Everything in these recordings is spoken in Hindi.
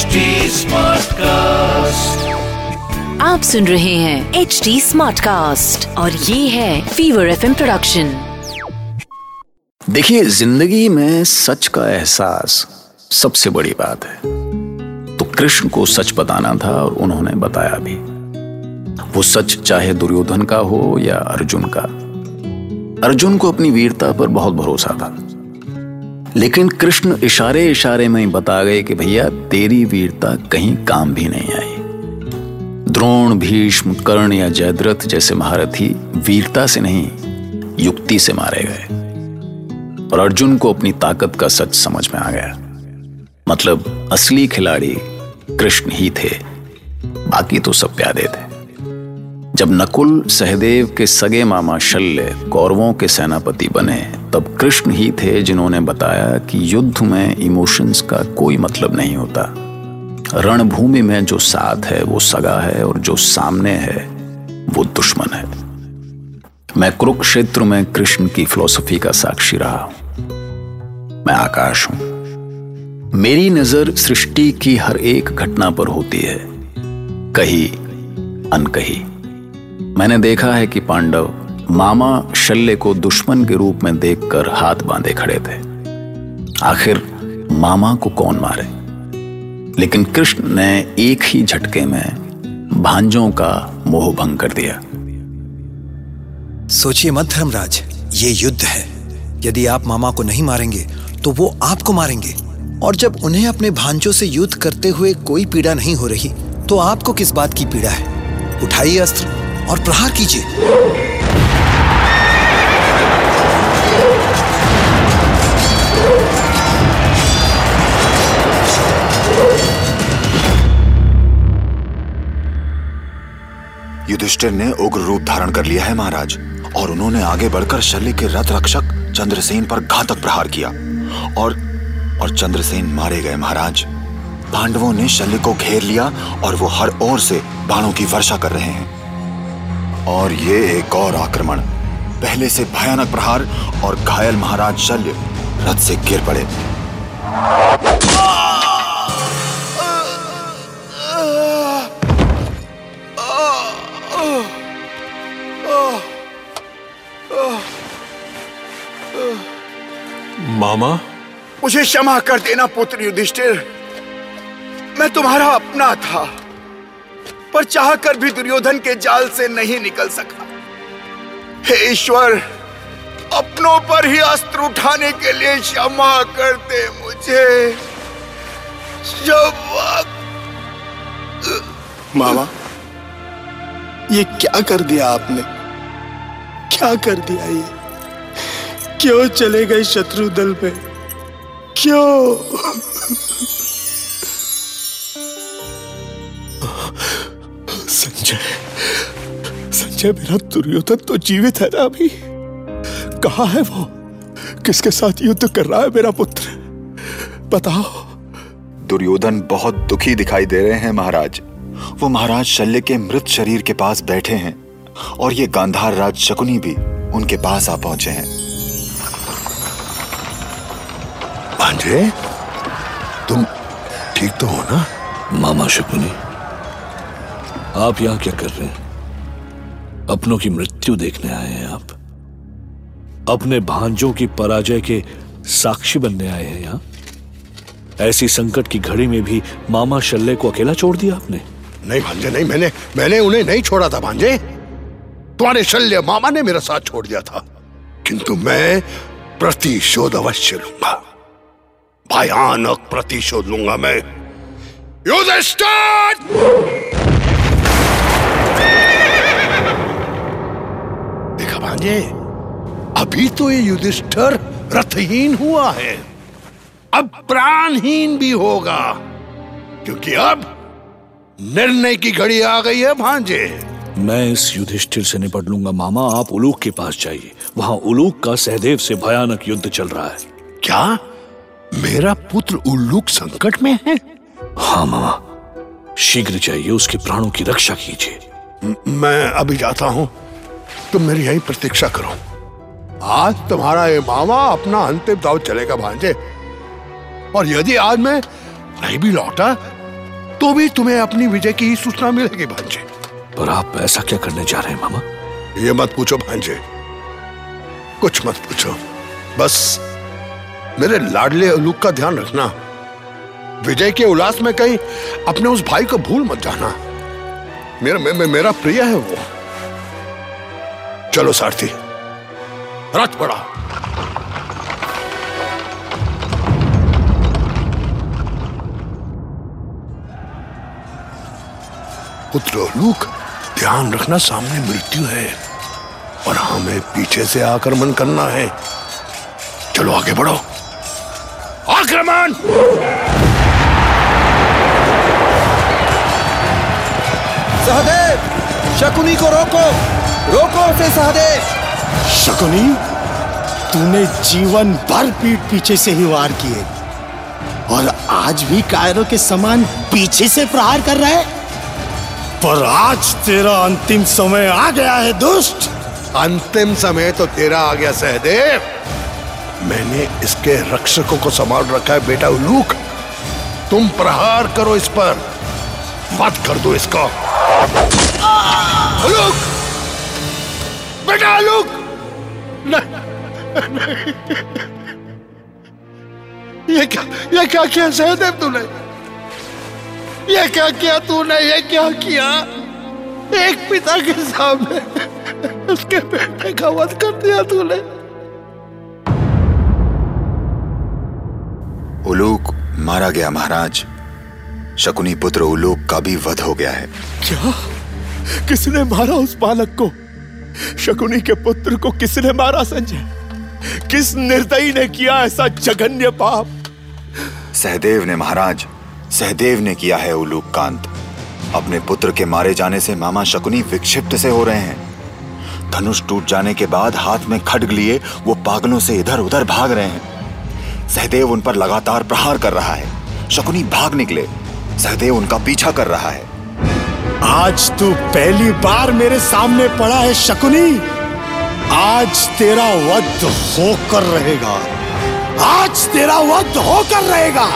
HD Smartcast. आप सुन रहे हैं एच डी स्मार्ट कास्ट और ये है फीवर एफ़ प्रोडक्शन देखिए ज़िंदगी में सच का एहसास सबसे बड़ी बात है। तो कृष्ण को सच बताना था और उन्होंने बताया भी। वो सच चाहे दुर्योधन का हो या अर्जुन का। अर्जुन को अपनी वीरता पर बहुत भरोसा था। लेकिन कृष्ण इशारे इशारे में ही बता गए कि भैया, तेरी वीरता कहीं काम भी नहीं आई। द्रोण, भीष्म, कर्ण या जयद्रथ जैसे महारथी वीरता से नहीं, युक्ति से मारे गए। और अर्जुन को अपनी ताकत का सच समझ में आ गया। मतलब असली खिलाड़ी कृष्ण ही थे। बाकी तो सब प्यादे थे। जब नकुल सहदेव के सगे मामा शल्य कौरवों के सेनापति बने, तब कृष्ण ही थे जिन्होंने बताया कि युद्ध में इमोशंस का कोई मतलब नहीं होता। रणभूमि में जो साथ है, वो सगा है और जो सामने है, वो दुश्मन है। मैं कुरुक्षेत्र में कृष्ण की फिलोसफी का साक्षी रहा हूँ। मैं आकाश हूँ। मेरी नज़र सृष्टि की हर एक घटना पर होती है। कही, अनकही। मैंने देखा है कि पांडव मामा शल्य को दुश्मन के रूप में देखकर हाथ बांधे खड़े थे। आखिर मामा को कौन मारे? लेकिन कृष्ण ने एक ही झटके में भांजों का मोह भंग कर दिया। सोचिए मत धर्मराज, ये युद्ध है। यदि आप मामा को नहीं मारेंगे तो वो आपको मारेंगे। और जब उन्हें अपने भांजों से युद्ध करते हुए कोई पीड़ा नहीं हो रही तो आपको किस बात की पीड़ा है? उठाइए अस्त्र। और प्रहार कीजिए। युधिष्ठिर ने उग्र रूप धारण कर लिया है, महाराज, और उन्होंने आगे बढ़कर शल्य के रथ रक्षक चंद्रसेन पर घातक प्रहार किया। और और चंद्रसेन मारे गए, महाराज। पांडवों ने शल्य को घेर लिया और वो हर ओर से बाणों की वर्षा कर रहे हैं। और ये एक और आक्रमण। पहले से भयानक प्रहार और घायल महाराज शल्य रथ से गिर पड़े। मामा? मुझे क्षमा कर देना पुत्र युधिष्ठिर। मैं तुम्हारा अपना था। पर चाहकर भी दुर्योधन के जाल से नहीं निकल सका। हे ईश्वर, अपनों पर ही अस्त्र उठाने के लिए क्षमा कर दे मुझे। मामा, ये क्या कर दिया आपने? क्या कर दिया ये? क्यों चले गए शत्रु दल पे? क्यों? संजय मेरा दुर्योधन तो जीवित है ना अभी। कहा है वो? किसके साथ युद्ध कर रहा है मेरा पुत्र? बताओ। दुर्योधन बहुत दुखी दिखाई दे रहे हैं महाराज। वो महाराज शल्य के मृत शरीर के पास बैठे हैं और ये गांधार राज शकुनी भी उनके पास आ पहुँचे हैं। भांजे तुम ठीक तो हो ना? मामा शकुनी आप यहाँ क्या कर रहे हैं? अपनों की मृत्यु देखने आए हैं आप। अपने भांजों की पराजय के साक्षी बनने आए हैं यहाँ। ऐसी संकट की घड़ी में भी मामा शल्य को अकेला छोड़ दिया आपने? नहीं भांजे, नहीं, मैंने मैंने उन्हें नहीं छोड़ा था भांजे। तुम्हारे शल्य मामा ने मेरा साथ छोड़ दिया था। किंतु मैं प्रतिशोध अवश्य लूँगा। भयानक प्रतिशोध लूँगा मैं। युधिष्ठिर देखा भांजे अभी तो ये युधिष्ठिर रथहीन हुआ है। अब प्राणहीन भी होगा क्योंकि अब निर्णय की घड़ी आ गई है भांजे। मैं इस युधिष्ठिर से निपट लूँगा मामा आप उलूक के पास जाइए। वहाँ उलूक का सहदेव से भयानक युद्ध चल रहा है। क्या? मेरा पुत्र उल्लूक संकट में है? हाँ मामा। शीघ्र जाइए उसके प्राणों की रक्षा कीजिए। मैं अभी जाता हूँ। तुम मेरी यही प्रतीक्षा करो। आज तुम्हारा ये मामा अपना अंतिम दाव चलेगा भांजे। और यदि आज मैं नहीं भी लौटा तो भी तुम्हें अपनी विजय की ही सूचना मिलेगी भांजे। पर आप ऐसा क्या करने जा रहे हैं मामा? ये मत पूछो भांजे। कुछ मत पूछो। बस मेरे लाडले अलूक का ध्यान रखना। विजय के उल्लास में कहीं अपने उस भाई को भूल मत जाना। मेरा मे, मे, मेरा प्रिय है वो। चलो सारथी। रथ पड़ा पुत्र लूक, ध्यान रखना सामने मृत्यु है और हमें पीछे से आक्रमण करना है। चलो आगे बढ़ो। आक्रमण! सहदेव, शकुनी को रोको। रोको उसे सहदेव शकुनी तूने जीवन भर पीठ पीछे से ही वार किए। और आज भी कायरों के समान पीछे से प्रहार कर रहा है? पर आज तेरा अंतिम समय आ गया है दुष्ट। अंतिम समय तो तेरा आ गया सहदेव। मैंने इसके रक्षकों को संभाल रखा है बेटा उलूक तुम प्रहार करो इस पर। मत कर दो इसका। उलूक बेटा नहीं। ये क्या ये क्या किया सहदेव तूने? ये क्या किया तूने? ये क्या किया? एक पिता के सामने उसके बेटे का वध कर दिया तूने। उलूक मारा गया महाराज। शकुनी पुत्र उलूक का भी वध हो गया है। क्या? किसने मारा उस बालक को? शकुनी के पुत्र को किसने मारा, संजय? किस निर्दयी ने किया ऐसा जघन्य पाप? सहदेव ने, महाराज, सहदेव ने किया है उलूक कांत अपने पुत्र के मारे जाने से मामा शकुनी विक्षिप्त से हो रहे हैं। धनुष टूट जाने के बाद हाथ में खड्ग लिए वो पागलों से इधर उधर भाग रहे हैं। सहदेव उन पर लगातार प्रहार कर रहा है। शकुनी भाग निकले। सहदेव उनका पीछा कर रहा है। आज तू पहली बार मेरे सामने पड़ा है, शकुनी। आज तेरा वध होकर रहेगा। आज तेरा वध होकर रहेगा।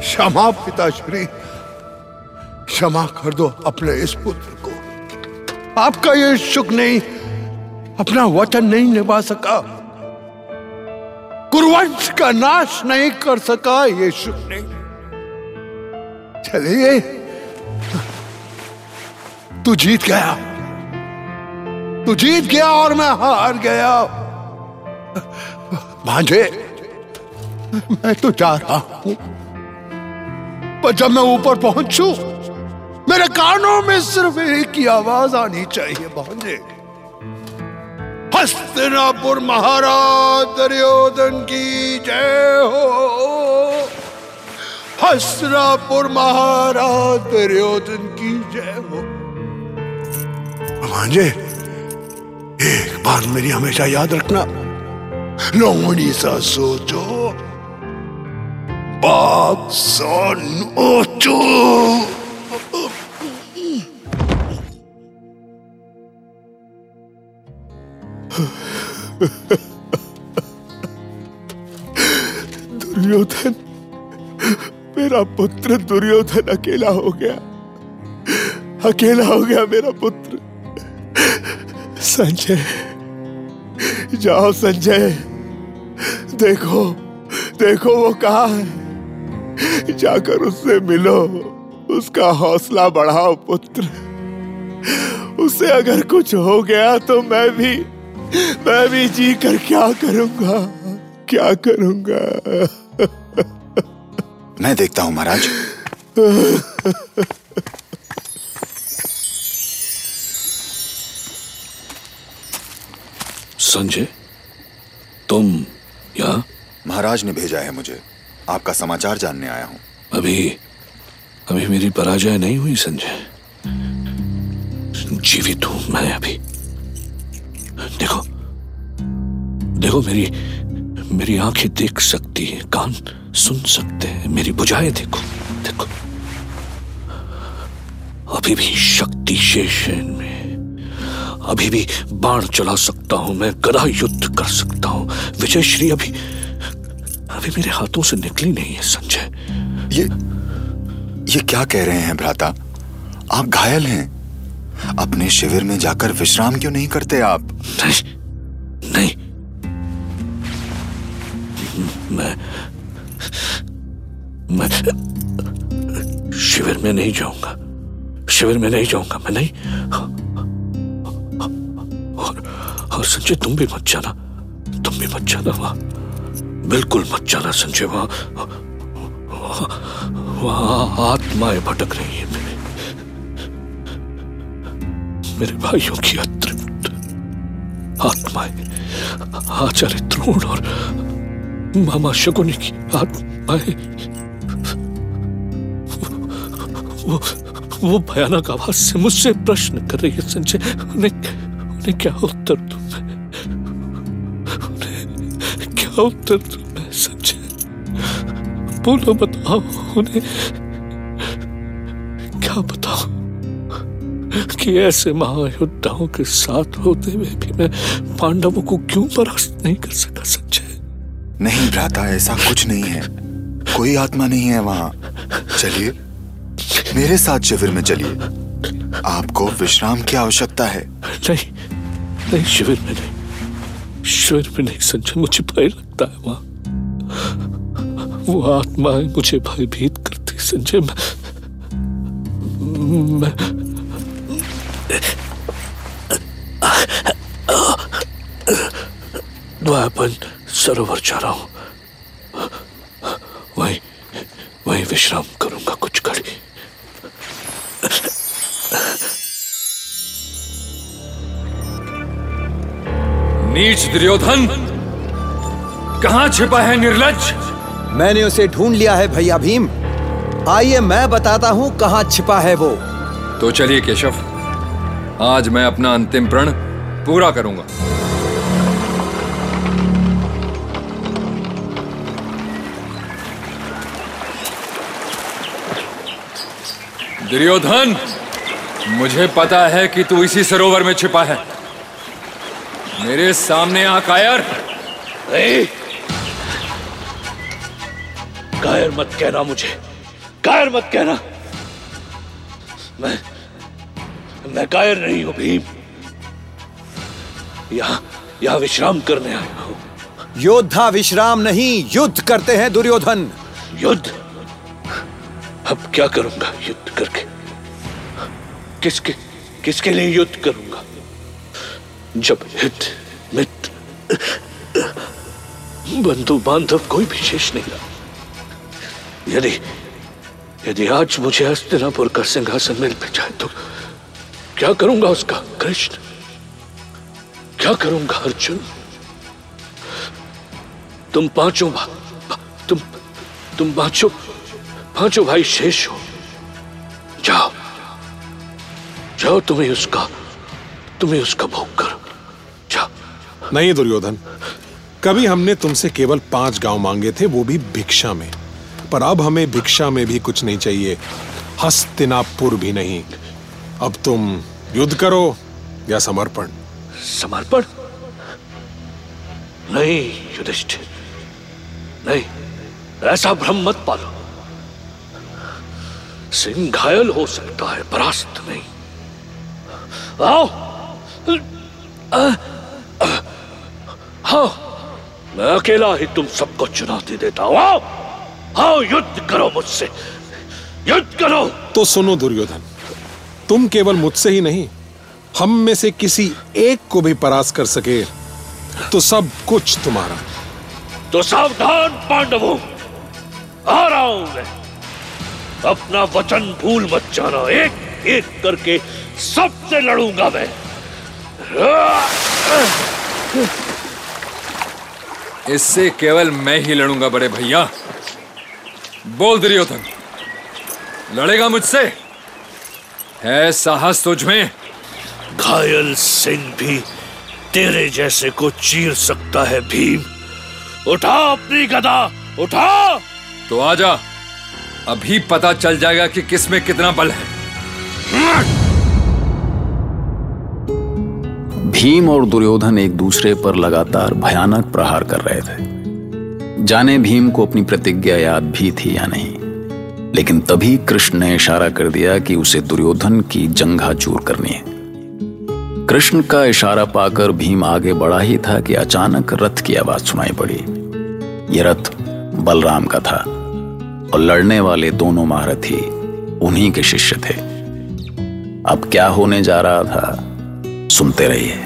क्षमा, पिताश्री। क्षमा कर दो अपने इस पुत्र को। आपका ये सुख नहीं, अपना वचन नहीं निभा सका। कुरुवंश का नाश नहीं कर सका ये सुख नहीं चलिए। तू जीत गया। तू जीत गया और मैं हार गया। भांजे, मैं तो जा रहा हूँ। पर जब मैं ऊपर पहुंचू, मेरे कानों में सिर्फ़ एक ही आवाज़ आनी चाहिए, भांजे। हस्तिनापुर महाराज दुर्योधन की जय हो। हस्तिनापुर महाराज दुर्योधन की जय हो। भांजे एक बात मेरी हमेशा याद रखना। लोमड़ी सा सोचो बाप सा नोचो। दुर्योधन, मेरा पुत्र दुर्योधन अकेला हो गया। अकेला हो गया मेरा पुत्र। संजय, जाओ संजय। देखो देखो वो कहा है। जाकर उससे मिलो, उसका हौसला बढ़ाओ पुत्र। उससे अगर कुछ हो गया तो मैं भी मैं भी जी कर क्या करूँगा? क्या करूँगा? मैं देखता हूँ महाराज। संजय तुम यहाँ महाराज ने भेजा है मुझे। आपका समाचार जानने आया हूँ। अभी अभी मेरी पराजय नहीं हुई संजय। जीवित हूँ मैं अभी। देखो मेरी मेरी आँखें देख सकती हैं कान सुन सकते हैं मेरी बुझाएँ देखो देखो। अभी भी शक्ति शेष है। इनमें अभी भी बाण चला सकता हूँ मैं गदा युद्ध कर सकता हूँ। विजय श्री अभी अभी मेरे हाथों से निकली नहीं है संजय। ये ये क्या कह रहे हैं भ्राता? आप घायल हैं। अपने शिविर में जाकर विश्राम क्यों नहीं करते आप? नहीं नहीं मैं शिविर में नहीं जाऊँगा। शिविर में नहीं जाऊँगा मैं, नहीं? और और संजय, तुम भी मत जाना। तुम भी मत जाना वहाँ। बिल्कुल मत जाना संजय, वहाँ वहाँ आत्माएँ भटक रही है मेरे। मेरे भाइयों की अतृप्त आत्माएँ, आचार्य द्रोण और मामा शकुनी की आत्माएँ वो वो भयानक आवाज़ से मुझसे प्रश्न कर रही है, संजय। उन्हें उन्हें क्या उत्तर दूँ उन्हें क्या उत्तर दूँ मैं, संजय? बोलो बताओ उन्हें क्या बताओ कि ऐसे महायोद्धाओं के साथ होते हुए भी मैं पांडवों को क्यों परास्त नहीं कर सका, संजय? नहीं भ्राता, ऐसा कुछ नहीं है। कोई आत्मा नहीं है वहाँ। चलिए। मेरे साथ शिविर में चलिए। आपको विश्राम की आवश्यकता है। नहीं नहीं, शिविर में नहीं। शिविर में नहीं, संजय, मुझे भय लगता है वहाँ। वो आत्माएँ मुझे भयभीत करती संजय, मैं मैं द्वापन सरोवर जा रहा हूँ। वहीं वहीं विश्राम। नीच दुर्योधन कहाँ छिपा है निर्लज? मैंने उसे ढूंढ लिया है भैया भीम। आइए मैं बताता हूँ कहाँ छिपा है वो। तो चलिए केशव आज मैं अपना अंतिम प्रण पूरा करूँगा। दुर्योधन मुझे पता है कि तू इसी सरोवर में छिपा है। मेरे सामने आ कायर। कायर मत कहना मुझे। कायर मत कहना। मैं मैं कायर नहीं हूँ भीम। यहाँ यहाँ विश्राम करने आया हूँ। योद्धा विश्राम नहीं युद्ध करते हैं दुर्योधन। युद्ध? अब क्या करूँगा युद्ध करके? किसके किसके लिए युद्ध करूँगा? जब हित मित्र बंधु बांधव कोई विशेष नहीं रहा। यदि यदि आज मुझे हस्तिनापुर का सिंहासन मिल पे जाए तो क्या करूँगा उसका कृष्ण? क्या करूँगा अर्जुन? तुम पाँचों भा, भा, तुम तुम पाँचों पाँचों भाई शेष हो। जाओ जाओ तुम्हें उसका तुम्हें उसका भोग नहीं दुर्योधन, कभी हमने तुमसे केवल पाँच गाँव मांगे थे, वो भी भिक्षा में। पर अब हमें भिक्षा में भी कुछ नहीं चाहिए, हस्तिनापुर भी नहीं। अब तुम युद्ध करो या समर्पण। समर्पण? नहीं, युधिष्ठिर, नहीं, ऐसा भ्रम मत पालो। सिंह घायल हो सकता है, परास्त नहीं। आओ! हाँ मैं अकेला ही तुम सबको चुनौती देता हूँ। आओ आओ युद्ध करो मुझसे। युद्ध करो। तो सुनो दुर्योधन तुम केवल मुझसे ही नहीं हम में से किसी एक को भी परास्त कर सके। तो सब कुछ तुम्हारा। तो सावधान पांडवों आ रहा हूँ मैं। अपना वचन भूल मत जाना एक एक करके सबसे लड़ूँगा मैं। इससे केवल मैं ही लड़ूँगा बड़े भैया। बोल दुर्योधन लड़ेगा मुझसे? है साहस तुझ में? घायल सिंह भी तेरे जैसे को चीर सकता है भीम। उठा अपनी गदा उठा! तो आजा अभी पता चल जाएगा कि किसमें कितना बल है। भीम और दुर्योधन एक दूसरे पर लगातार भयानक प्रहार कर रहे थे। जाने भीम को अपनी प्रतिज्ञा याद भी थी या नहीं, लेकिन तभी कृष्ण ने इशारा कर दिया कि उसे दुर्योधन की जंघा चूर करनी है। कृष्ण का इशारा पाकर भीम आगे बढ़ा ही था कि अचानक रथ की आवाज़ सुनाई पड़ी। यह रथ बलराम का था और लड़ने वाले दोनों महारथी उन्हीं के शिष्य थे। अब क्या होने जा रहा था, सुनते रहिए।